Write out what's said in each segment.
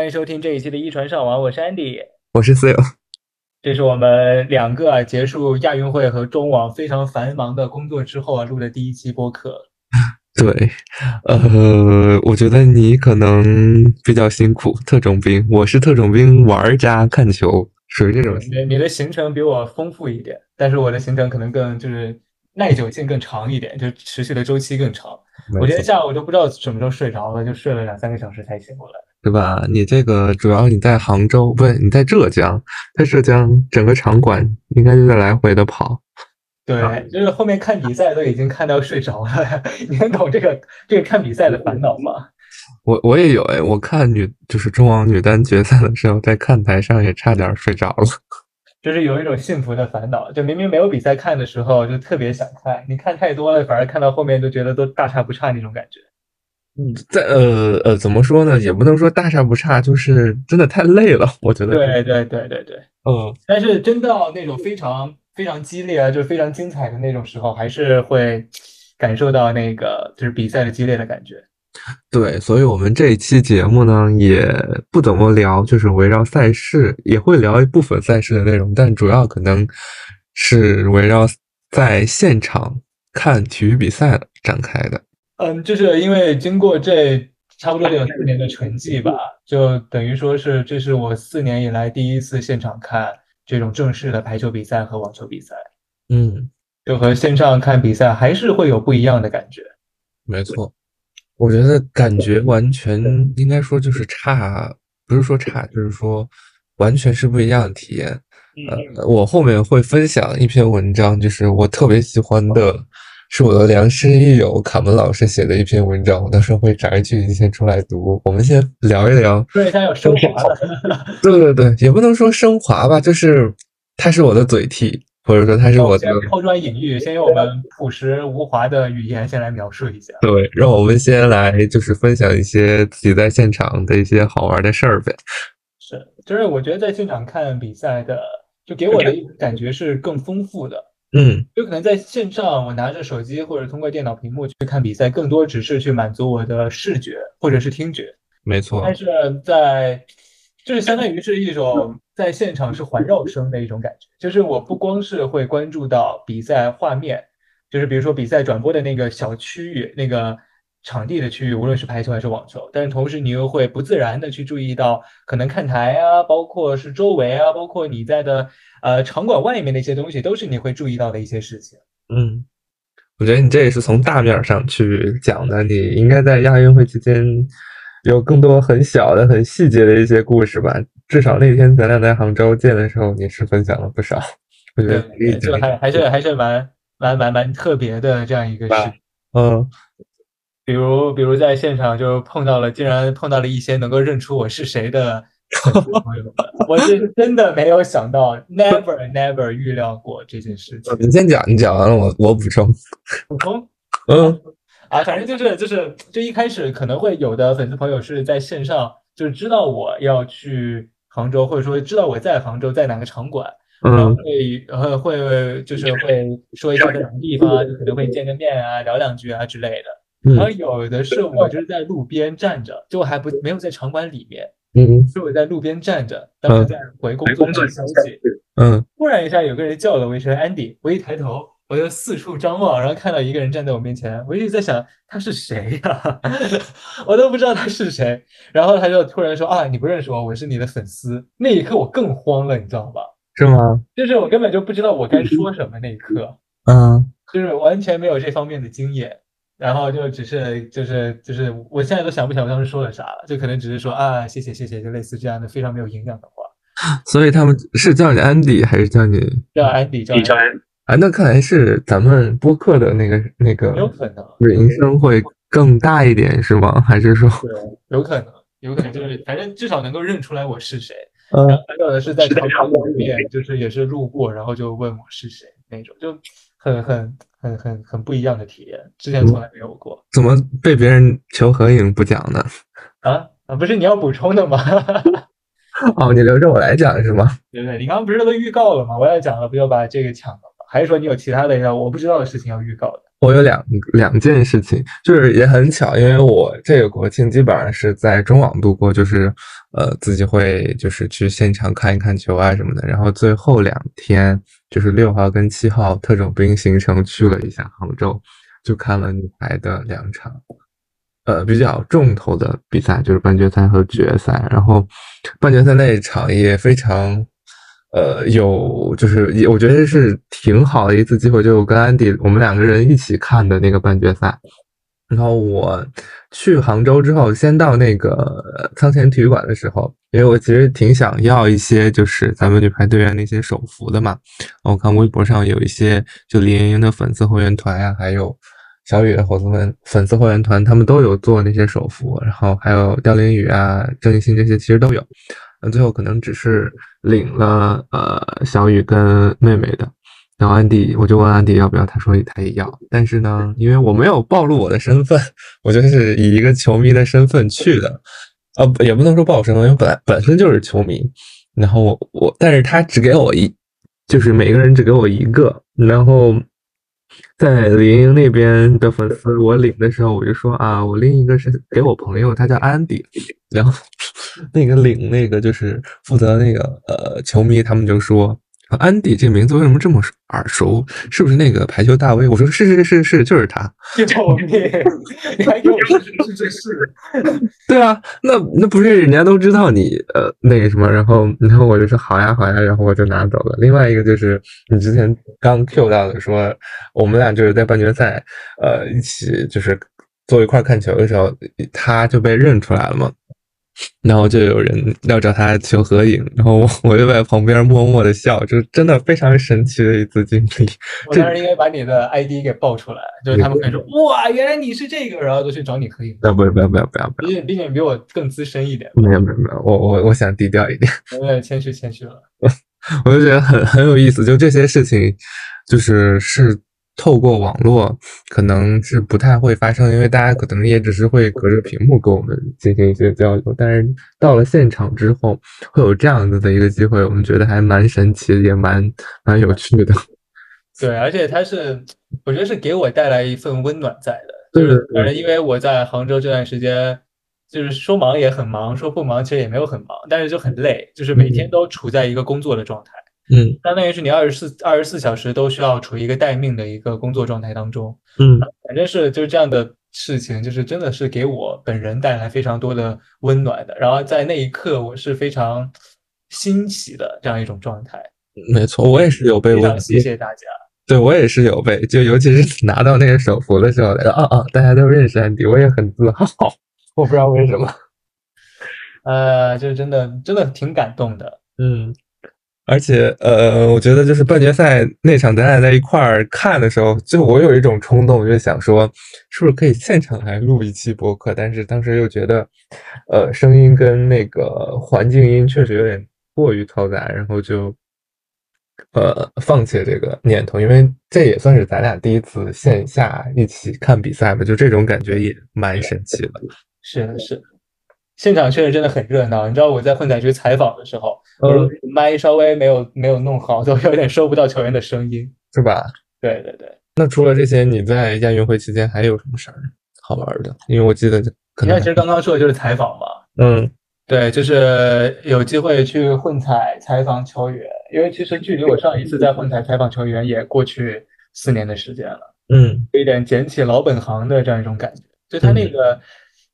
欢迎收听这一期的《一传上网》，我是 Andy，我是 Seal。这是我们两个啊结束亚运会和中网非常繁忙的工作之后啊录的第一期播客。对，呃，我觉得你可能比较辛苦，特种兵，我是特种兵玩家，看球属于这种。你你的行程比我丰富一点，但是我的行程可能更就是耐久性更长一点，就持续的周期更长。我今天下午都不知道什么时候睡着了，就睡了两三个小时才醒过来。对吧？你这个主要你在杭州，不是你在浙江，在浙江整个场馆应该就在来回的跑。对，就是后面看比赛都已经看到睡着了。你能懂这个这个看比赛的烦恼吗？我我也有哎，我看女就是中网女单决赛的时候，在看台上也差点睡着了。就是有一种幸福的烦恼，就明明没有比赛看的时候，就特别想看。你看太多了，反而看到后面就觉得都大差不差那种感觉。嗯，在呃呃，怎么说呢？也不能说大差不差，就是真的太累了。我觉得，对对对对对，嗯。但是真到那种非常非常激烈啊，就是非常精彩的那种时候，还是会感受到那个就是比赛的激烈的感觉。对，所以我们这一期节目呢，也不怎么聊，就是围绕赛事，也会聊一部分赛事的内容，但主要可能是围绕在现场看体育比赛展开的。嗯，就是因为经过这差不多得有四年的沉寂吧，就等于说是这是我四年以来第一次现场看这种正式的排球比赛和网球比赛。嗯，就和线上看比赛还是会有不一样的感觉。没错，我觉得感觉完全应该说就是差，不是说差，就是说完全是不一样的体验。呃，我后面会分享一篇文章，就是我特别喜欢的。是我的良师益友卡门老师写的一篇文章，我到时候会摘句先出来读。我们先聊一聊，说一下有升华的，对对对，也不能说升华吧，就是他是我的嘴替，或者说它是我的抛砖引玉。先用我们朴实无华的语言先来描述一下。对，让我们先来就是分享一些自己在现场的一些好玩的事儿呗。是，就是我觉得在现场看比赛的，就给我的感觉是更丰富的。嗯，有可能在线上，我拿着手机或者通过电脑屏幕去看比赛，更多只是去满足我的视觉或者是听觉。没错，但是在就是相当于是一种在现场是环绕声的一种感觉，就是我不光是会关注到比赛画面，就是比如说比赛转播的那个小区域那个。场地的区域，无论是排球还是网球，但是同时你又会不自然的去注意到可能看台啊，包括是周围啊，包括你在的呃场馆外面的一些东西，都是你会注意到的一些事情。嗯，我觉得你这也是从大面上去讲的，你应该在亚运会期间有更多很小的、很细节的一些故事吧？至少那天咱俩在杭州见的时候，你是分享了不少。我觉得就还还是还是蛮蛮蛮蛮特别的这样一个事。嗯。比如，比如在现场就碰到了，竟然碰到了一些能够认出我是谁的朋友们，我是真的没有想到，never never 预料过这件事情。你先讲，你讲完了我我补充。补充？嗯，啊，反正就是就是就一开始可能会有的粉丝朋友是在线上，就是知道我要去杭州，或者说知道我在杭州在哪个场馆，然后会呃会就是会说一下在哪个地方，就可能会见个面啊，聊两句啊之类的。然后有的是我就是在路边站着，就还不没有在场馆里面，嗯，是我在路边站着，当时在回工作消息，嗯，忽然一下有个人叫了我一声 Andy，我一抬头，我就四处张望，然后看到一个人站在我面前，我一直在想他是谁呀，我都不知道他是谁，然后他就突然说啊你不认识我，我是你的粉丝，那一刻我更慌了，你知道吧？是吗？就是我根本就不知道我该说什么那一刻，嗯，就是完全没有这方面的经验。然后就只是就是就是，我现在都想不起来我当时说了啥了，就可能只是说啊，谢谢谢谢，就类似这样的非常没有营养的话。所以他们是叫你 Andy 还是叫你叫 Andy 叫 Andy 啊？那看来是咱们播客的那个那个有可能铃声会更大一点是吗？还是说对，有可能有可能就是反正至少能够认出来我是谁。然后还有的是在场里面，就是也是路过，然后就问我是谁那种，就很很。很很很不一样的体验，之前从来没有过。怎么被别人求合影不讲呢？啊啊，不是你要补充的吗？哦，你留着我来讲是吗？对不对，你刚刚不是都预告了吗？我要讲了，不就把这个抢了吗？还是说你有其他的要我不知道的事情要预告的？我有两两件事情，就是也很巧，因为我这个国庆基本上是在中网度过，就是呃自己会就是去现场看一看球啊什么的，然后最后两天就是六号跟七号特种兵行程去了一下杭州，就看了女排的两场，呃比较重头的比赛，就是半决赛和决赛，然后半决赛那一场也非常。呃，有就是，我觉得是挺好的一次机会，就我跟安迪我们两个人一起看的那个半决赛。然后我去杭州之后，先到那个仓前体育馆的时候，因为我其实挺想要一些就是咱们女排队员那些手幅的嘛。我看微博上有一些就李盈莹的粉丝会员团呀，还有小雨的粉丝粉粉丝会员团，他们都有做那些手幅，然后还有刁琳宇啊、郑艺昕这些其实都有。那最后可能只是领了呃小雨跟妹妹的，然后安迪我就问安迪要不要，他说他也要，但是呢，因为我没有暴露我的身份，我就是以一个球迷的身份去的，呃也不能说暴露身份，因为本来本身就是球迷，然后我我但是他只给我一，就是每个人只给我一个，然后在林英那边的粉丝我领的时候，我就说啊，我另一个是给我朋友，他叫安迪，然后。那个领那个就是负责那个呃球迷，他们就说安迪这名字为什么这么耳熟？是不是那个排球大 V？我说是是是是，就是他。救命！你还给我说是是是？对啊，那那不是人家都知道你呃那个什么？然后然后我就说好呀好呀，然后我就拿走了。另外一个就是你之前刚 Q 到的，说我们俩就是在半决赛呃一起就是坐一块看球的时候，他就被认出来了嘛。然后就有人要找他求合影，然后我我就在旁边默默的笑，就真的非常神奇的一次经历。我当时应该把你的 ID 给报出来，就是他们可以说哇，原来你是这个，然后就去找你合影。不要不要不要不要不要！毕竟毕竟比我更资深一点。没有没有没有，我我我想低调一点。有点谦虚谦虚了。我就觉得很很有意思，就这些事情，就是是。透过网络可能是不太会发生，因为大家可能也只是会隔着屏幕跟我们进行一些交流。但是到了现场之后，会有这样子的一个机会，我们觉得还蛮神奇，也蛮 蛮有趣的。对，而且它是，我觉得是给我带来一份温暖在的。对，反正因为我在杭州这段时间，就是说忙也很忙，说不忙其实也没有很忙，但是就很累，就是每天都处在一个工作的状态。嗯，相当于是你二十四二十四小时都需要处于一个待命的一个工作状态当中。嗯，反正是就是这样的事情，就是真的是给我本人带来非常多的温暖的。然后在那一刻，我是非常欣喜的这样一种状态。没错，我也是有被温。谢谢大家。对我也是有被，就尤其是 拿到那个手幅的时候，啊啊，大家都认识安迪，我也很自豪。我不知道为什么。呃，就是真的真的挺感动的。嗯。而且，呃，我觉得就是半决赛那场，咱俩在一块儿看的时候，就我有一种冲动，就想说，是不是可以现场来录一期播客？但是当时又觉得，呃，声音跟那个环境音确实有点过于嘈杂，然后就，呃，放弃这个念头。因为这也算是咱俩第一次线下一起看比赛吧，就这种感觉也蛮神奇的。是的，是的。现场确实真的很热闹，你知道我在混采区采访的时候，麦稍微没有没有弄好，都有点收不到球员的声音，是吧？对对对。那除了这些，你在亚运会期间还有什么事儿好玩的？因为我记得，可能其实刚刚说的就是采访嘛。嗯，对，就是有机会去混采采访球员，因为其实距离我上一次在混采采访球员也过去四年的时间了。嗯，有一点捡起老本行的这样一种感觉，就他那个。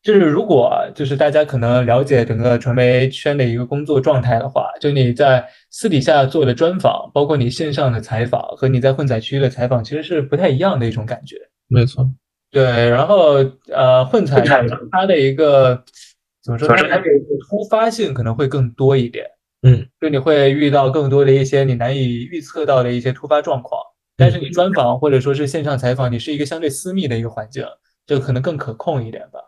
就是如果就是大家可能了解整个传媒圈的一个工作状态的话，就你在私底下做的专访，包括你线上的采访和你在混采区的采访，其实是不太一样的一种感觉。没错，对。然后呃，混采它的一个怎么说？它的突发性可能会更多一点。嗯，就你会遇到更多的一些你难以预测到的一些突发状况。但是你专访或者说是线上采访，你是一个相对私密的一个环境，就可能更可控一点吧。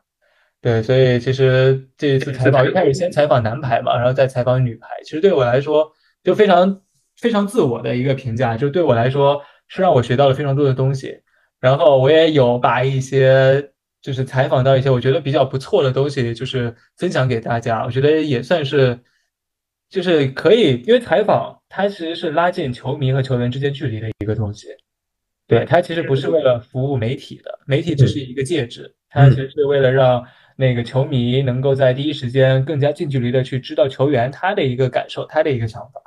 对，所以其实这一次采访一开始先采访男排嘛，然后再采访女排。其实对我来说就非常非常自我的一个评价，就对我来说是让我学到了非常多的东西。然后我也有把一些就是采访到一些我觉得比较不错的东西，就是分享给大家。我觉得也算是就是可以，因为采访它其实是拉近球迷和球员之间距离的一个东西。对它其实不是为了服务媒体的，媒体只是一个介质，它其实是为了让那个球迷能够在第一时间更加近距离的去知道球员他的一个感受，他的一个想法。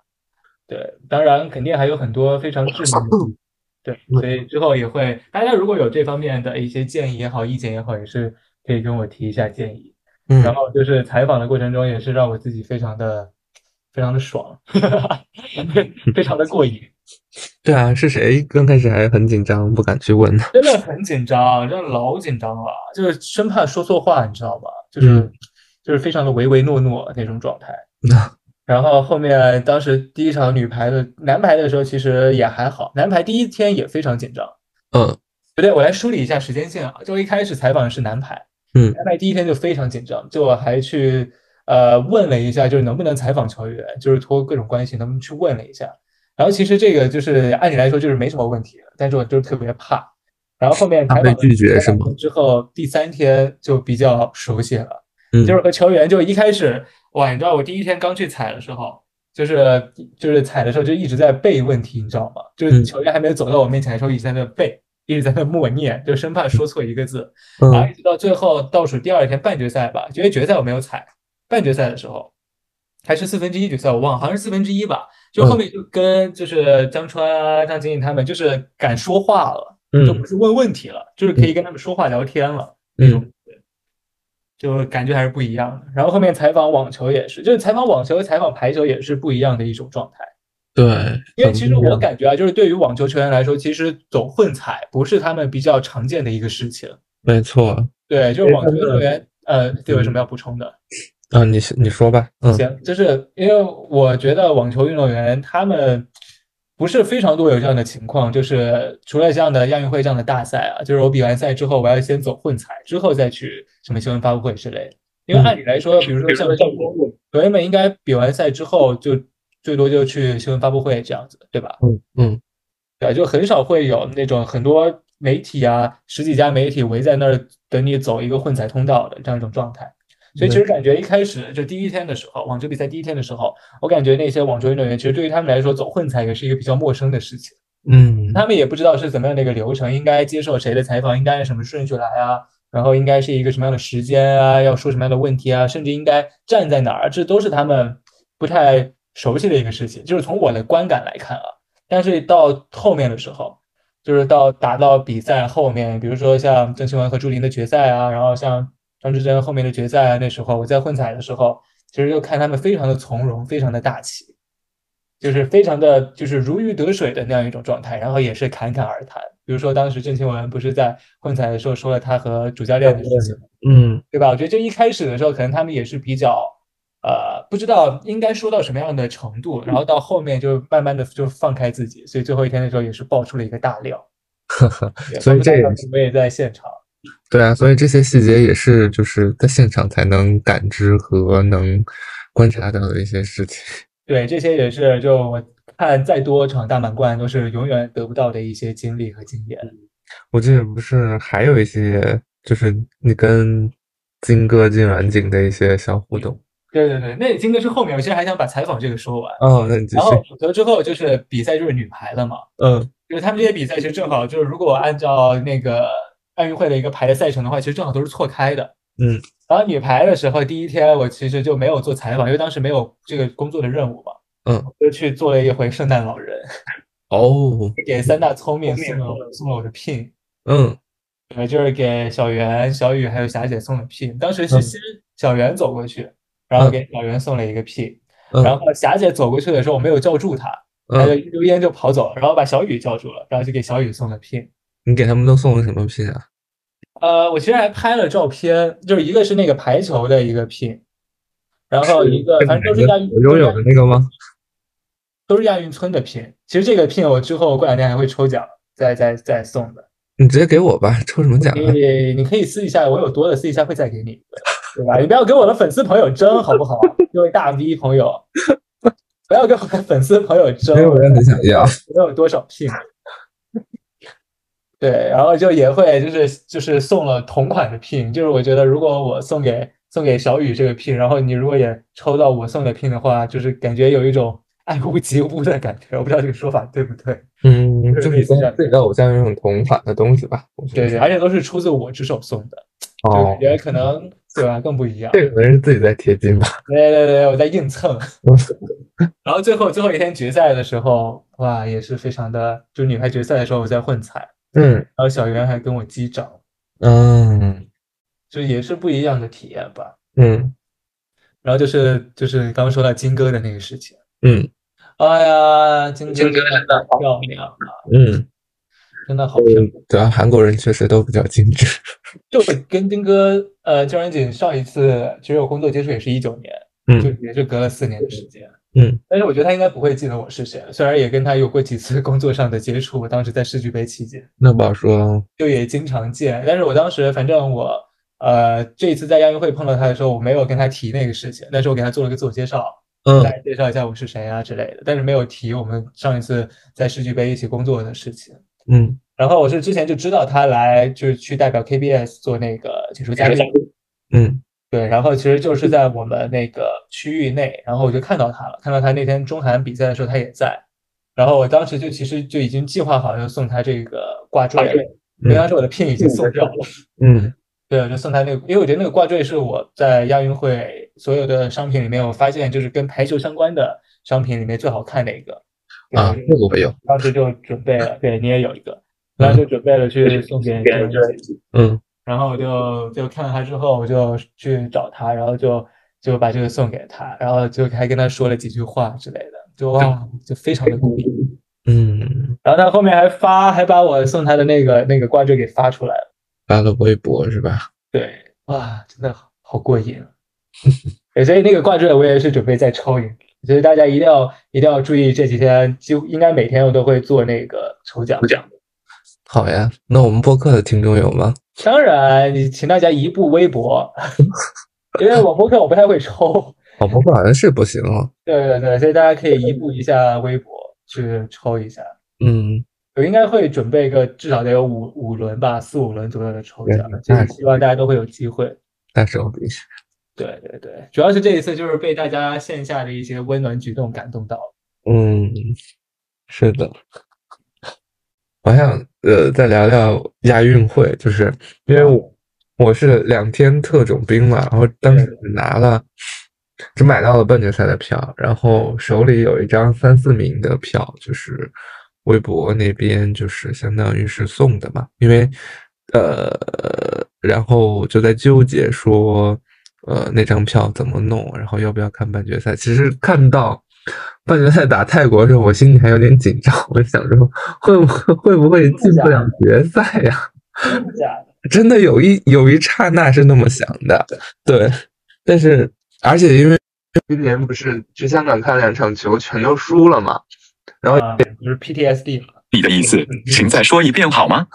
对，当然肯定还有很多非常致命的。对，所以之后也会，大家如果有这方面的一些建议也好，意见也好，也是可以跟我提一下建议。嗯，然后就是采访的过程中，也是让我自己非常的、非常的爽，非常的过瘾。对啊，是谁刚开始还很紧张，不敢去问呢？真的很紧张，真的老紧张了，就是生怕说错话，你知道吧？就是就是非常的唯唯诺诺那种状态。然后后面当时第一场女排的男排的时候，其实也还好。男排第一天也非常紧张。嗯，不对，我来梳理一下时间线啊。就一开始采访的是男排，嗯，男排第一天就非常紧张，就我还去呃问了一下，就是能不能采访球员，就是托各种关系能不能去问了一下。然后其实这个就是按理来说就是没什么问题，但是我就是特别怕。然后后面采访拒绝是吗？之后第三天就比较熟悉了，就是和球员就一开始。哇，你知道我第一天刚去踩的时候，就是就是踩的时候就一直在背问题，你知道吗？就是球员还没有走到我面前的时候，一直在那背，一直在那默念，就生怕说错一个字。然后一直到最后倒数第二天半决赛吧，因为决赛我没有踩，半决赛的时候还是四分之一决赛，我忘了，好像是四分之一吧。就后面就跟就是江川啊、张晶颖他们就是敢说话了，就不是问问题了，就是可以跟他们说话聊天了那种。就感觉还是不一样的。然后后面采访网球也是，就是采访网球和采访排球也是不一样的一种状态。对，因为其实我感觉啊，就是对于网球球员来说，其实走混采不是他们比较常见的一个事情。没错，对，就是网球运动员，呃，对有什么要补充的？啊，你你说吧。嗯，行，就是因为我觉得网球运动员他们。不是非常多有这样的情况，就是除了这样的亚运会这样的大赛啊，就是我比完赛之后，我要先走混采，之后再去什么新闻发布会之类的。因为按理来说，比如说像像球员们应该比完赛之后就最多就去新闻发布会这样子，对吧？嗯嗯，对，就很少会有那种很多媒体啊，十几家媒体围在那儿等你走一个混采通道的这样一种状态。所以其实感觉一开始就第一天的时候，网球比赛第一天的时候，我感觉那些网球运动员其实对于他们来说走混采也是一个比较陌生的事情。嗯，他们也不知道是怎么样的一个流程，应该接受谁的采访，应该按什么顺序来啊，然后应该是一个什么样的时间啊，要说什么样的问题啊，甚至应该站在哪儿，这都是他们不太熟悉的一个事情。就是从我的观感来看啊，但是到后面的时候，就是到打到比赛后面，比如说像郑钦文和朱琳的决赛啊，然后像。张之臻后面的决赛，那时候我在混彩的时候，其实就看他们非常的从容，非常的大气，就是非常的就是如鱼得水的那样一种状态，然后也是侃侃而谈。比如说当时郑钦文不是在混彩的时候说了他和主教练的事情，嗯，对吧？我觉得就一开始的时候，可能他们也是比较呃不知道应该说到什么样的程度，然后到后面就慢慢的就放开自己，所以最后一天的时候也是爆出了一个大料。所以这也我也在现场。对啊，所以这些细节也是就是在现场才能感知和能观察到的一些事情。对，这些也是就我看再多场大满贯都是永远得不到的一些经历和经验。我记得不是还有一些就是你跟金哥、金软景的一些小互动。对对对，那金哥是后面，我其实还想把采访这个说完。哦，那你继续。然后否则之后就是比赛就是女排了嘛。嗯，就是他们这些比赛其实正好就是如果按照那个。奥运会的一个排的赛程的话，其实正好都是错开的。嗯，然后女排的时候，第一天我其实就没有做采访，因为当时没有这个工作的任务嘛。嗯，就去做了一回圣诞老人。哦，给三大聪明送了送了我的 pin。嗯，对，就是给小袁、小雨还有霞姐送了 pin。当时是先小袁走过去，然后给小袁送了一个 pin。然后霞姐走过去的时候，我没有叫住她，她就一溜烟就跑走了。然后把小雨叫住了，然后就给小雨送了 pin。你给他们都送了什么 pin 啊？呃，我其实还拍了照片，就是一个是那个排球的一个 pin，然后一个反正都是亚运游泳的那个吗？都是亚运村的 pin。其实这个 pin 我之后过两天还会抽奖，再再再送的。你直接给我吧，抽什么奖？你你可以私底下，我有多的私底下会再给你，对吧？你不要跟我的粉丝朋友争，好不好？各位大 V 朋友，不要跟我的粉丝朋友争，没有人很想要，我有多少 pin？对，然后就也会就是就是送了同款的 pin，就是我觉得如果我送给送给小雨这个 pin，然后你如果也抽到我送的 pin 的话，就是感觉有一种 爱屋及乌的感觉，我不知道这个说法对不对。嗯，就是跟自己的偶像有种同款的东西吧。对对，而且都是出自我之手送的，就感觉可能对吧更不一样。这可能是自己在贴金吧。对对对，我在硬蹭。然后最后最后一天决赛的时候，哇，也是非常的，就女排决赛的时候我在混彩，嗯，然后小袁还跟我击掌，嗯，就也是不一样的体验吧。嗯，然后就是就是刚刚说到金哥的那个事情，嗯。哎呀，金哥真的好漂亮啊！嗯，真的好漂亮。主要韩国人确实都比较精致。就跟金哥，呃，焦然锦上一次其实我工作接触也是一九年，嗯，就也是隔了四年的时间，嗯。但是我觉得他应该不会记得我是谁，虽然也跟他有过几次工作上的接触，我当时在世俱杯期间，那不好说。就也经常见，但是我当时反正我，呃，这一次在亚运会碰到他的时候，我没有跟他提那个事情，但是我给他做了个自我介绍。嗯，来介绍一下我是谁啊之类的，但是没有提我们上一次在世俱杯一起工作的事情。嗯，然后我是之前就知道他来，就是去代表 KBS 做那个解说嘉宾。嗯，对，然后其实就是在我们那个区域内，然后我就看到他了，看到他那天中韩比赛的时候他也在，然后我当时就其实就已经计划好要送他这个挂坠，因为当时我的聘已经送掉了。嗯。对，我就送他那个，因为我觉得那个挂坠是我在亚运会所有的商品里面，我发现就是跟排球相关的商品里面最好看的一个。啊，这个我有。当时就准备了，对你也有一个，然后就准备了去送给。嗯。然后我就就看到他之后，我就去找他，然后就就把这个送给他，然后就还跟他说了几句话之类的，就哇，就非常的鼓励。嗯。然后他后面还发，还把我送他的那个那个挂坠给发出来了。发了微博是吧？对，哇，真的好过瘾。对，所以那个挂坠我也是准备再抽一个，所以大家一定要一定要注意，这几天几乎应该每天我都会做那个抽奖。奖。好呀，那我们播客的听众有吗？当然，你请大家移步微博，因为我播客我不太会抽。我播客好像是不行哦。对对对，所以大家可以移步一下微博去抽一下。嗯。我应该会准备个至少得有五五轮吧，四五轮左右的抽奖，就是希望大家都会有机会。但是我必须。对对对，主要是这一次就是被大家线下的一些温暖举动感动到。嗯，是的。我想呃再聊聊亚运会，就是因为我我是两天特种兵嘛，然后当时拿了只买到了半决赛的票，然后手里有一张三四名的票，就是。微博那边就是相当于是送的嘛，因为呃，然后就在纠结说，呃，那张票怎么弄，然后要不要看半决赛？其实看到 半决赛打泰国的时候，我心里还有点紧张，我想说会不会会不会进不了决赛呀？真的有一有一刹那是那么想的，对。但是而且因为今年不是去香港看两场球全都输了嘛。然后就是 PTSD 你的意思，请再说一遍好吗？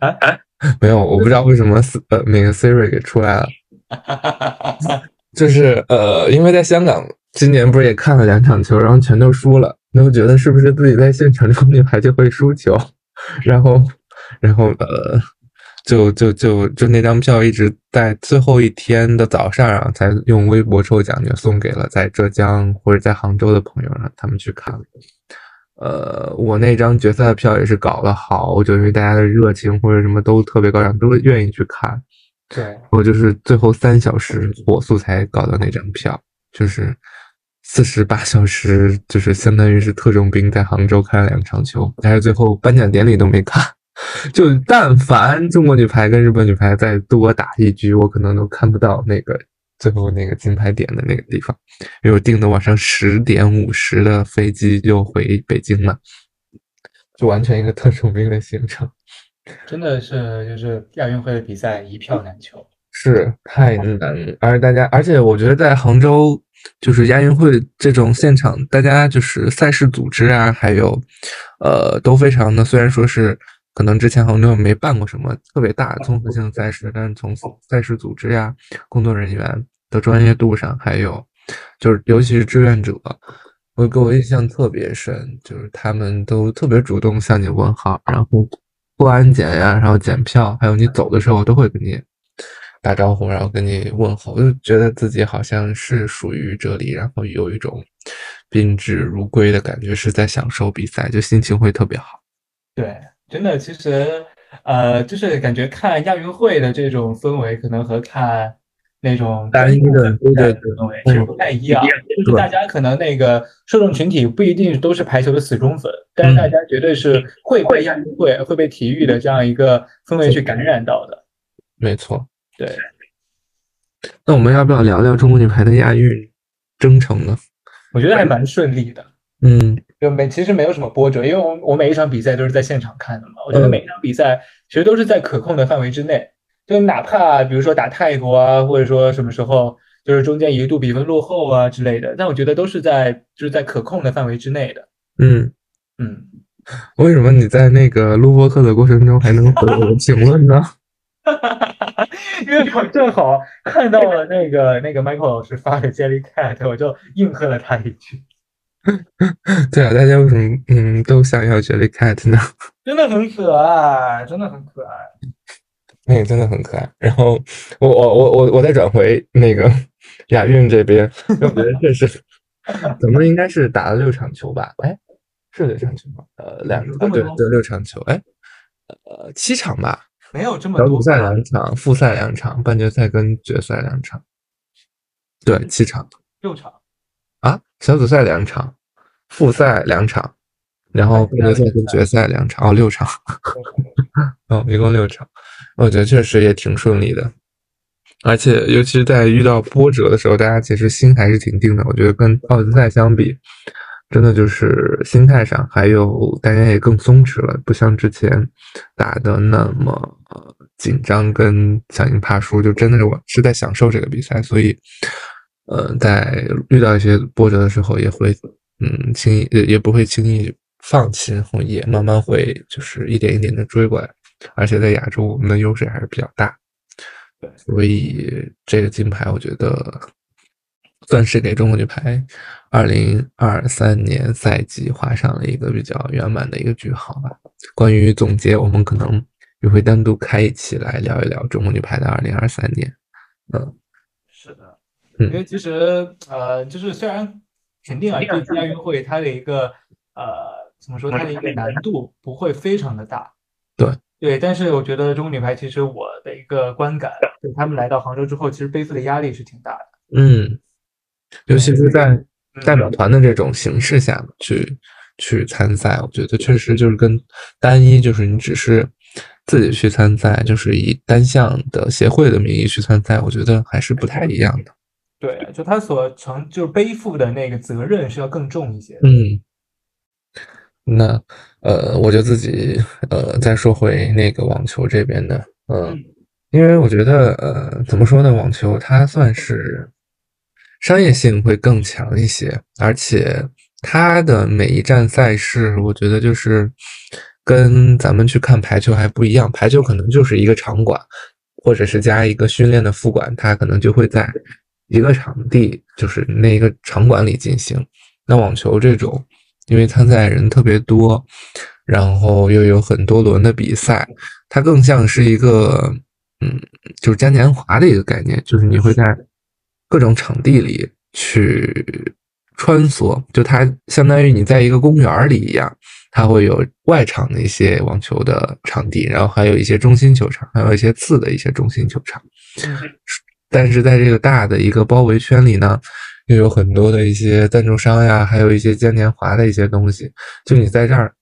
啊啊，没有，我不知道为什么呃那个 Siri 给出来了。就是呃，因为在香港今年不是也看了两场球，然后全都输了，然后觉得是不是自己在现场冲进排就会输球，然后然后呃，就就就就那张票一直在最后一天的早上啊，才用微博抽奖就送给了在浙江或者在杭州的朋友，让他们去看。呃，我那张决赛的票也是搞了好久，因为大家的热情或者什么都特别高涨，都愿意去看。对，我就是最后三小时火速才搞到那张票，就是四十八小时，就是相当于是特种兵在杭州看了两场球，但是最后颁奖典礼都没看。就但凡中国女排跟日本女排再多打一局，我可能都看不到那个。最后那个金牌点的那个地方，因为我订的晚上十点五十的飞机就回北京了，就完全一个特种兵的行程。真的是，就是亚运会的比赛一票难求，是太难。而大家，而且我觉得在杭州，就是亚运会这种现场，大家就是赛事组织啊，还有呃，都非常的。虽然说是。可能之前杭州没办过什么特别大综合性赛事，但是从赛事组织呀、工作人员的专业度上，还有就是尤其是志愿者，会给我印象特别深，就是他们都特别主动向你问好，然后过安检呀，然后检票，还有你走的时候都会给你打招呼，然后跟你问候，就觉得自己好像是属于这里，然后有一种宾至如归的感觉，是在享受比赛，就心情会特别好。对，真的，其实呃，就是感觉看亚运会的这种氛围，可能和看。那种单一的对对对，其实不太一样。就是大家可能那个受众群体不一定都是排球的死忠粉，但是大家绝对是会被亚运会、会被体育的这样一个氛围去感染到的。没错，对。那我们要不要聊聊中国女排的亚运征程呢？我觉得还蛮顺利的。嗯，就没其实没有什么波折，因为我我每一场比赛都是在现场看的嘛。我觉得每一场比赛其实都是在可控的范围之内。就哪怕比如说打泰国啊，或者说什么时候就是中间一度比分落后啊之类的，但我觉得都是在就是在可控的范围之内的。嗯嗯，为什么你在那个录播课的过程中还能回我的评论呢？因为我正好看到了那个 那个 Michael 老师发的 Jelly Cat，我就应和了他一句。对啊，大家为什么嗯都想要 Jelly Cat 呢？真的很可爱，真的很可爱。那个真的很可爱。然后我我我我我再转回那个亚运这边，我觉得确实，咱们应该是打了六场球吧？哎，是六场球吗？呃，两对对六场球，哎，呃七场吧？没有这么多。小组赛两场，复赛两场，半决赛跟决赛两场，对，七场。六场啊？小组赛两场，复赛两场。然后半决赛跟决赛两场哦，六场，哦，一共六场，我觉得确实也挺顺利的，而且尤其是在遇到波折的时候，大家其实心还是挺定的。我觉得跟奥运赛相比，真的就是心态上还有大家也更松弛了，不像之前打的那么紧张跟想赢怕输，就真的是我是在享受这个比赛，所以，呃，在遇到一些波折的时候，也会嗯轻易也也不会轻易。放弃，然后也慢慢会就是一点一点的追过来，而且在亚洲我们的优势还是比较大，对，所以这个金牌我觉得算是给中国女排二零二三年赛季画上了一个比较圆满的一个句号吧。关于总结，我们可能也会单独开一期来聊一聊中国女排的二零二三年。嗯，是的，因为其实呃，就是虽然肯定啊，这次亚运会它的一个呃。怎么说？它的一个难度不会非常的大，对对。但是我觉得中国女排其实我的一个观感，就他们来到杭州之后，其实背负的压力是挺大的。嗯，尤其是在代表团的这种形式下去去参赛，我觉得确实就是跟单一就是你只是自己去参赛，就是以单项的协会的名义去参赛，我觉得还是不太一样的。对，就他所承就是背负的那个责任是要更重一些。嗯。那呃，我就自己呃再说回那个网球这边的，嗯，因为我觉得呃怎么说呢，网球它算是商业性会更强一些，而且它的每一站赛事，我觉得就是跟咱们去看排球还不一样，排球可能就是一个场馆，或者是加一个训练的副馆，它可能就会在一个场地，就是那一个场馆里进行。那网球这种。因为参赛人特别多，然后又有很多轮的比赛，它更像是一个，嗯，就是嘉年华的一个概念，就是你会在各种场地里去穿梭，就它相当于你在一个公园里一样，它会有外场的一些网球的场地，然后还有一些中心球场，还有一些次的一些中心球场，但是在这个大的一个包围圈里呢。又有很多的一些赞助商呀，还有一些嘉年华的一些东西。就你在这儿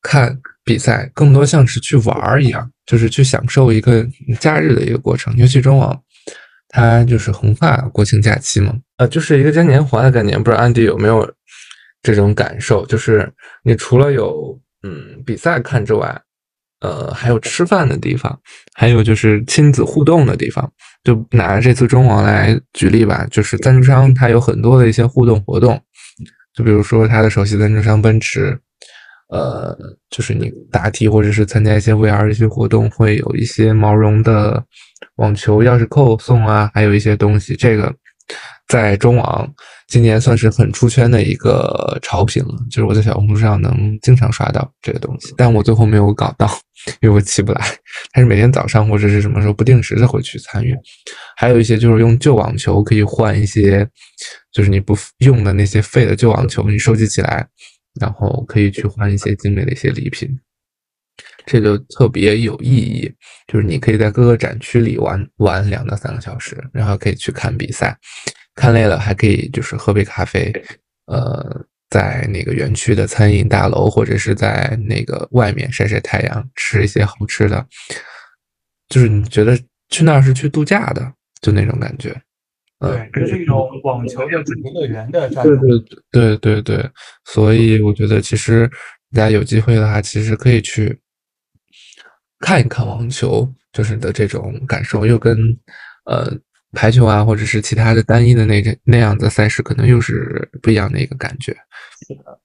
看比赛，更多像是去玩儿一样，就是去享受一个假日的一个过程。尤其中网，它就是横跨国庆假期嘛，呃，就是一个嘉年华的概念。不知道安迪有没有这种感受？就是你除了有嗯比赛看之外，呃，还有吃饭的地方，还有就是亲子互动的地方。就拿这次中网来举例吧，就是赞助商他有很多的一些互动活动，就比如说他的首席赞助商奔驰，呃，就是你答题或者是参加一些 VR 一些活动，会有一些毛绒的网球钥匙扣送啊，还有一些东西。这个在中网今年算是很出圈的一个潮品了，就是我在小红书上能经常刷到这个东西，但我最后没有搞到，因为我起不来。但是每天早上或者是什么时候不定时的会去参与。还有一些就是用旧网球可以换一些，就是你不用的那些废的旧网球，你收集起来，然后可以去换一些精美的一些礼品，这就特别有意义。就是你可以在各个展区里玩玩两到三个小时，然后可以去看比赛。看累了还可以就是喝杯咖啡，呃，在那个园区的餐饮大楼或者是在那个外面晒晒太阳，吃一些好吃的，就是你觉得去那儿是去度假的，就那种感觉。对，这是一种网球的主题乐园的这样。对对对对对，所以我觉得其实大家有机会的话，其实可以去看一看网球，就是的这种感受，又跟呃。排球啊，或者是其他的单一的那个那样的赛事，可能又是不一样的一个感觉。是的。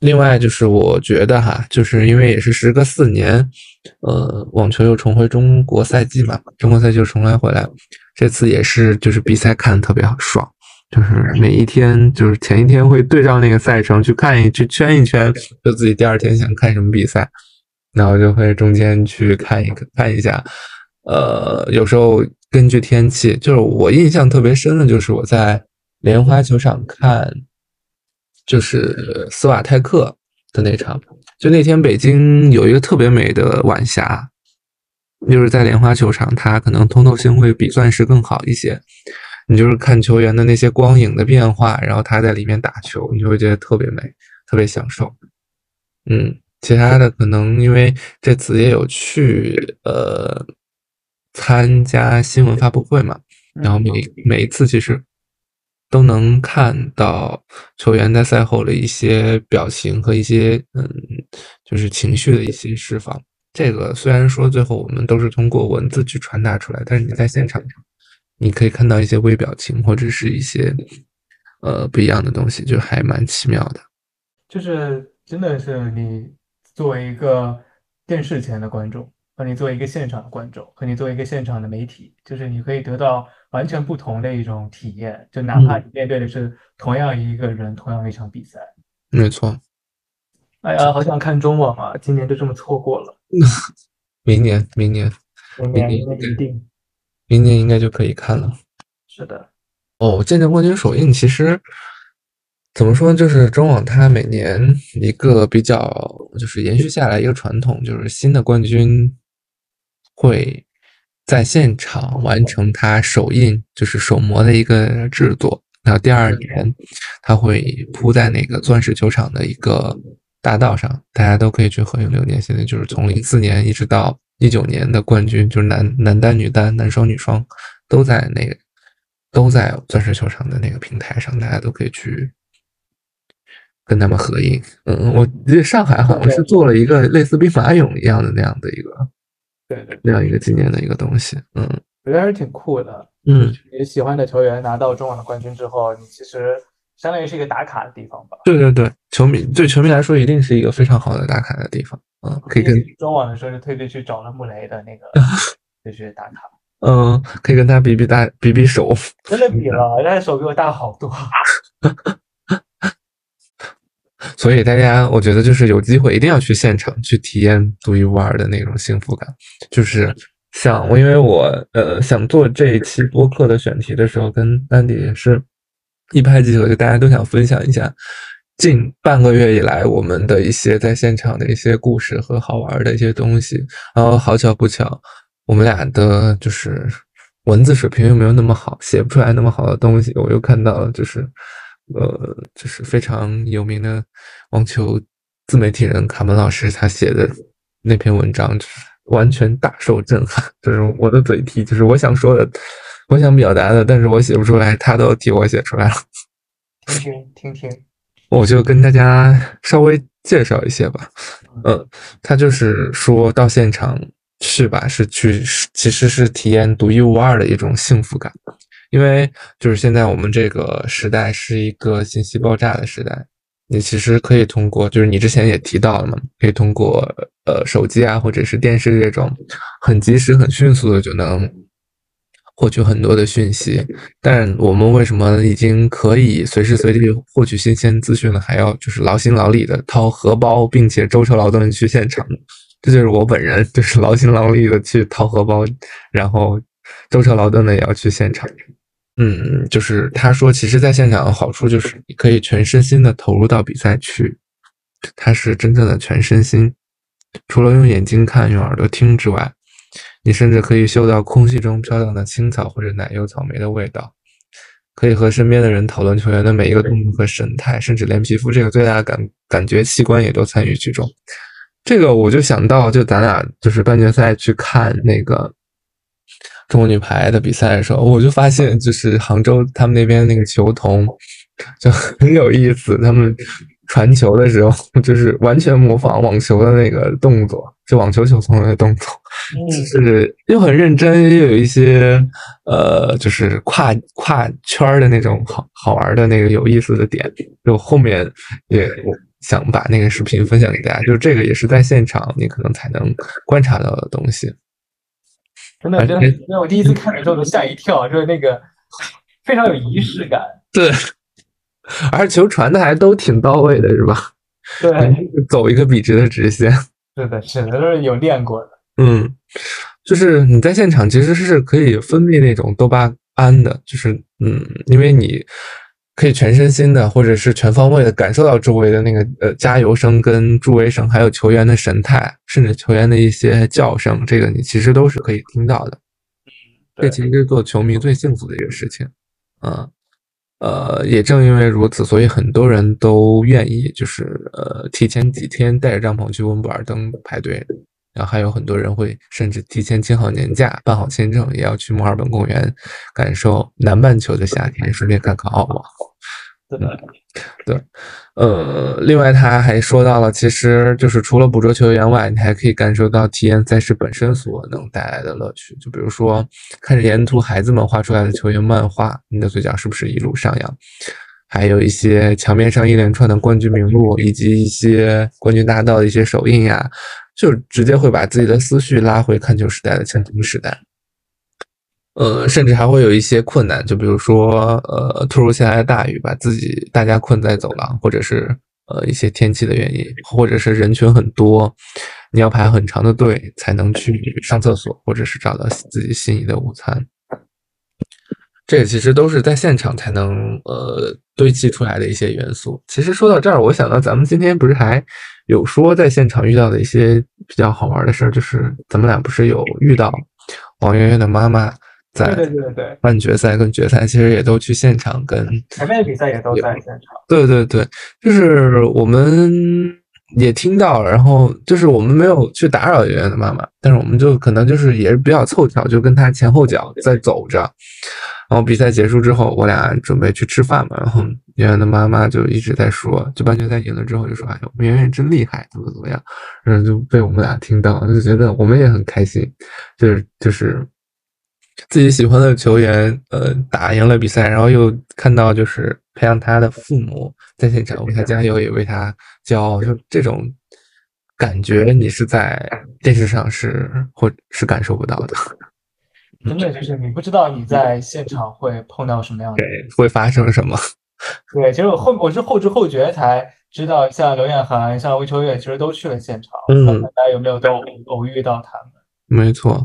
另外就是我觉得哈，就是因为也是时隔四年，呃，网球又重回中国赛季嘛，中国赛季又重来回来，这次也是就是比赛看的特别爽，就是每一天就是前一天会对照那个赛程去看一去圈一圈，就自己第二天想看什么比赛，然后就会中间去看一看一下，呃，有时候。根据天气，就是我印象特别深的，就是我在莲花球场看，就是斯瓦泰克的那场。就那天北京有一个特别美的晚霞，就是在莲花球场，它可能通透性会比钻石更好一些。你就是看球员的那些光影的变化，然后他在里面打球，你就会觉得特别美，特别享受。嗯，其他的可能因为这次也有去，呃。参加新闻发布会嘛，然后每每一次其实都能看到球员在赛后的一些表情和一些嗯，就是情绪的一些释放。这个虽然说最后我们都是通过文字去传达出来，但是你在现场，你可以看到一些微表情或者是一些呃不一样的东西，就还蛮奇妙的。就是真的是你作为一个电视前的观众。和你作为一个现场的观众，和你作为一个现场的媒体，就是你可以得到完全不同的一种体验。就哪怕你面对的是同样一个人，同样一场比赛，没错。哎呀，好想看中网啊！今年就这么错过了。明年，明年，明年一定，明年应该就可以看了。是的。哦，渐渐冠军首映其实。怎么说？就是中网它每年一个比较，就是延续下来一个传统，就是新的冠军会在现场完成他首映，就是首模的一个制作。然后第二年他会铺在那个钻石球场的一个大道上，大家都可以去合影留念。现在就是从零四年一直到一九年的冠军，就是男男单、女单、男双、女双都在那个都在钻石球场的那个平台上，大家都可以去。跟他们合影，嗯，我记得上海好像是做了一个类似兵马俑一样的那样的一个，对对，那样一个纪念的一个东西，嗯，我觉得还是挺酷的，嗯，你喜欢的球员拿到中网的冠军之后，你其实相当于是一个打卡的地方吧？对对对，球迷对球迷来说一定是一个非常好的打卡的地方，嗯，可以跟中网的时候就特别去找了穆雷的那个，就去打卡，嗯，可以跟他比比大比比手，真的比了，他的手比我大好多。所以大家，我觉得就是有机会一定要去现场去体验独一无二的那种幸福感。就是像我，因为我呃想做这一期播客的选题的时候，跟丹迪也是一拍即合，就大家都想分享一下近半个月以来我们的一些在现场的一些故事和好玩的一些东西。然后好巧不巧，我们俩的就是文字水平又没有那么好，写不出来那么好的东西。我又看到了，就是。呃，就是非常有名的网球自媒体人卡门老师，他写的那篇文章，就是完全大受震撼。就是我的嘴替，就是我想说的，我想表达的，但是我写不出来，他都替我写出来了。听听听听，我就跟大家稍微介绍一些吧。嗯，他就是说到现场去吧，是去，其实是体验独一无二的一种幸福感。因为就是现在我们这个时代是一个信息爆炸的时代，你其实可以通过，就是你之前也提到了嘛，可以通过呃手机啊或者是电视这种很及时、很迅速的就能获取很多的讯息。但我们为什么已经可以随时随地获取新鲜资讯了，还要就是劳心劳力的掏荷包，并且舟车劳顿去现场？这就是我本人，就是劳心劳力的去掏荷包，然后舟车劳顿的也要去现场。嗯，就是他说，其实在现场的好处就是你可以全身心的投入到比赛去，他是真正的全身心。除了用眼睛看、用耳朵听之外，你甚至可以嗅到空气中飘荡的青草或者奶油草莓的味道，可以和身边的人讨论球员的每一个动作和神态，甚至连皮肤这个最大的感感觉器官也都参与其中。这个我就想到，就咱俩就是半决赛去看那个。中国女排的比赛的时候，我就发现，就是杭州他们那边那个球童就很有意思。他们传球的时候，就是完全模仿网球的那个动作，就网球球童的动作，就是又很认真，又有一些呃，就是跨跨圈的那种好好玩的那个有意思的点。就后面也想把那个视频分享给大家，就是这个也是在现场你可能才能观察到的东西。真的，真的，那我第一次看的时候都吓一跳，就是那个非常有仪式感。对，而且球传的还都挺到位的，是吧？对，走一个笔直的直线。是的，是的，都是有练过的。嗯，就是你在现场其实是可以分泌那种多巴胺的，就是嗯，因为你。可以全身心的，或者是全方位的感受到周围的那个呃加油声、跟助威声，还有球员的神态，甚至球员的一些叫声，这个你其实都是可以听到的。嗯，这其实是做球迷最幸福的一个事情。嗯，呃，也正因为如此，所以很多人都愿意就是呃提前几天带着帐篷去温布尔登排队。然后还有很多人会甚至提前请好年假、办好签证，也要去墨尔本公园感受南半球的夏天，顺便看看澳网。对呃，另外他还说到了，其实就是除了捕捉球员外，你还可以感受到体验赛事本身所能带来的乐趣。就比如说，看着沿途孩子们画出来的球员漫画，你的嘴角是不是一路上扬？还有一些墙面上一连串的冠军名录，以及一些冠军大道的一些手印呀。就直接会把自己的思绪拉回看球时代的青铜时代，呃，甚至还会有一些困难，就比如说，呃，突如其来的大雨把自己大家困在走廊，或者是呃一些天气的原因，或者是人群很多，你要排很长的队才能去上厕所，或者是找到自己心仪的午餐。这个其实都是在现场才能呃堆砌出来的一些元素。其实说到这儿，我想到咱们今天不是还。有说在现场遇到的一些比较好玩的事儿，就是咱们俩不是有遇到王媛媛的妈妈在对对对半决赛跟决赛，其实也都去现场跟前面的比赛也都在现场。对对对，就是我们也听到，然后就是我们没有去打扰媛媛的妈妈，但是我们就可能就是也是比较凑巧，就跟她前后脚在走着。然后比赛结束之后，我俩准备去吃饭嘛。然后圆圆的妈妈就一直在说，就半决赛赢了之后就说：“哎呦，圆圆真厉害，怎么怎么样。”然后就被我们俩听到，就觉得我们也很开心，就是就是自己喜欢的球员，呃，打赢了比赛，然后又看到就是培养他的父母在现场为他加油，也为他骄傲，就这种感觉，你是在电视上是或是感受不到的。真的就是你不知道你在现场会碰到什么样的，对，会发生什么？对，其实我后我是后知后觉才知道，像刘彦涵、像魏秋月，其实都去了现场。嗯，大家有没有都偶遇到他们？没错，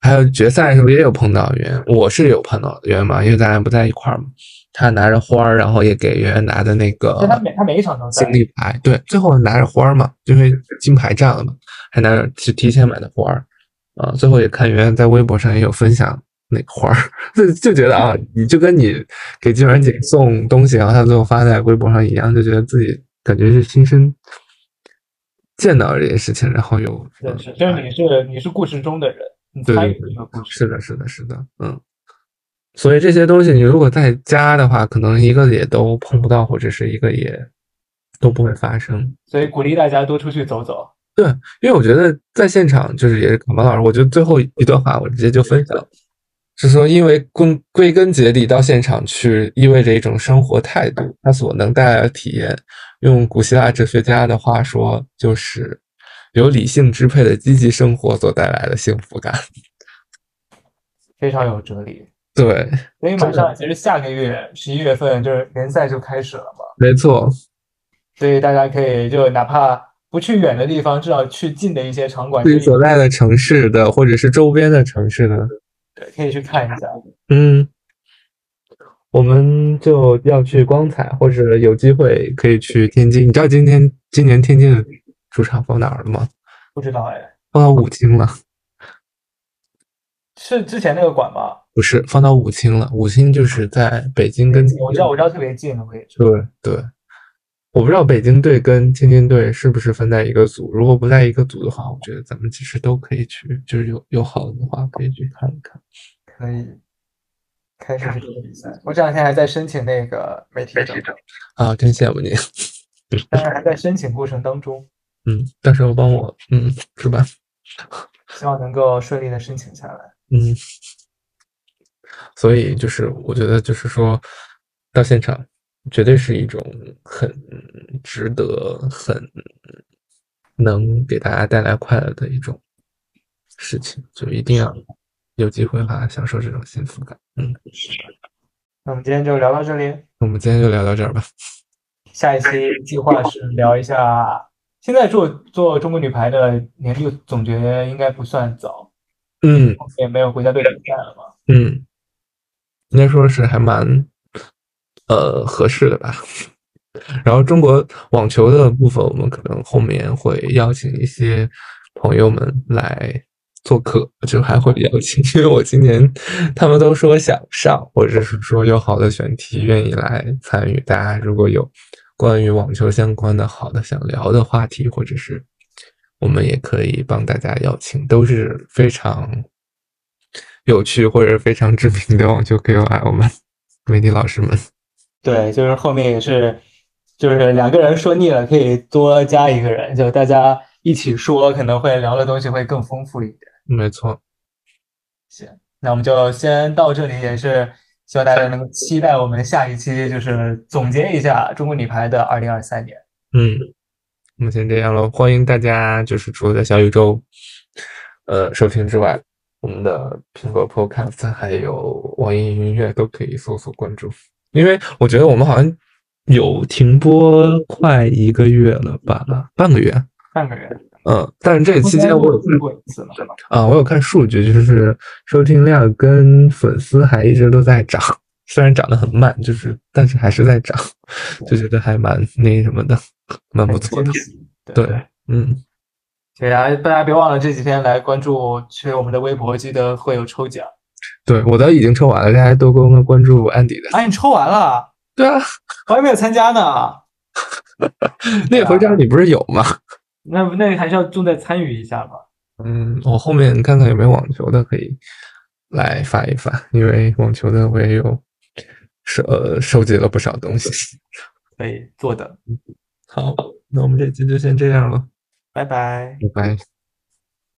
还有决赛的时候也有碰到袁，我是有碰到袁嘛，因为咱俩不在一块儿嘛。他拿着花儿，然后也给圆圆拿的那个，他每他每一场都金立牌，对，最后拿着花儿嘛，因为金牌占了嘛，还拿着是提前买的花儿。啊，最后也看圆圆在微博上也有分享那个花儿，就就觉得啊，你就跟你给金元姐送东西，然后她最后发在微博上一样，就觉得自己感觉是亲身见到这件事情，然后又是，就是你是你是故事中的人，对对对，是的，是的，是的，嗯，所以这些东西你如果在家的话，可能一个也都碰不到，或者是一个也都不会发生，所以鼓励大家多出去走走。对，因为我觉得在现场就是也是卡毛老师，我觉得最后一段话我直接就分享，是说，因为归归根结底到现场去，意味着一种生活态度，它所能带来的体验，用古希腊哲学家的话说，就是由理性支配的积极生活所带来的幸福感。非常有哲理。对，所以马上其实下个月十一月份就是联赛就开始了嘛。没错。所以大家可以就哪怕不去远的地方，至少去近的一些场馆，自己所在的城市的或者是周边的城市的，对，可以去看一下。嗯，我们就要去光彩，或者有机会可以去天津。你知道今天今年天津的主场放哪儿了吗？不知道哎，放到武清了。是之前那个馆吗？不是，放到武清了。武清就是在北京跟我知道，我知道特别近的位置。对对。我不知道北京队跟天津队是不是分在一个组。如果不在一个组的话，我觉得咱们其实都可以去，就是有有好的话可以去看一看。可以开始这个比赛。我这两天还在申请那个媒体证啊，真羡慕你。但是还在申请过程当中。嗯，到时候帮我，嗯，是吧？希望能够顺利的申请下来。嗯。所以就是我觉得就是说到现场。绝对是一种很值得、很能给大家带来快乐的一种事情，就一定要有机会哈，享受这种幸福感。嗯，那我们今天就聊到这里。我们今天就聊到这儿吧。下一期计划是聊一下，现在做做中国女排的年度总结应该不算早。嗯，也没有国家队比赛了嘛。嗯，应该说是还蛮。呃，合适的吧。然后中国网球的部分，我们可能后面会邀请一些朋友们来做客，就还会邀请，因为我今年他们都说想上，或者是说有好的选题愿意来参与。大家如果有关于网球相关的好的想聊的话题，或者是我们也可以帮大家邀请，都是非常有趣或者非常知名的网球 KOL 们 媒体老师们。对，就是后面也是，就是两个人说腻了，可以多加一个人，就大家一起说，可能会聊的东西会更丰富一点。没错。行，那我们就先到这里，也是希望大家能够期待我们下一期，就是总结一下中国女排的二零二三年。嗯，我们先这样了，欢迎大家，就是除了在小宇宙，呃，收听之外，我们的苹果 Podcast 还有网易云音乐都可以搜索关注。因为我觉得我们好像有停播快一个月了吧，半个月，半个月，嗯，但是这期间我有看过一次了，啊，我有看数据，就是收听量跟粉丝还一直都在涨，虽然涨得很慢，就是但是还是在涨，就觉得还蛮那什么的，蛮不错的，对，嗯，大家大家别忘了这几天来关注去我们的微博，记得会有抽奖。对，我的已经抽完了，大家多多关注安迪的。啊，你抽完了？对啊，我还没有参加呢。那回章你不是有吗？那那还是要重在参与一下吧。嗯，我后面看看有没有网球的可以来发一发，因为网球的我也有收呃收集了不少东西，可以做的。好，那我们这期就先这样了，拜拜，拜拜。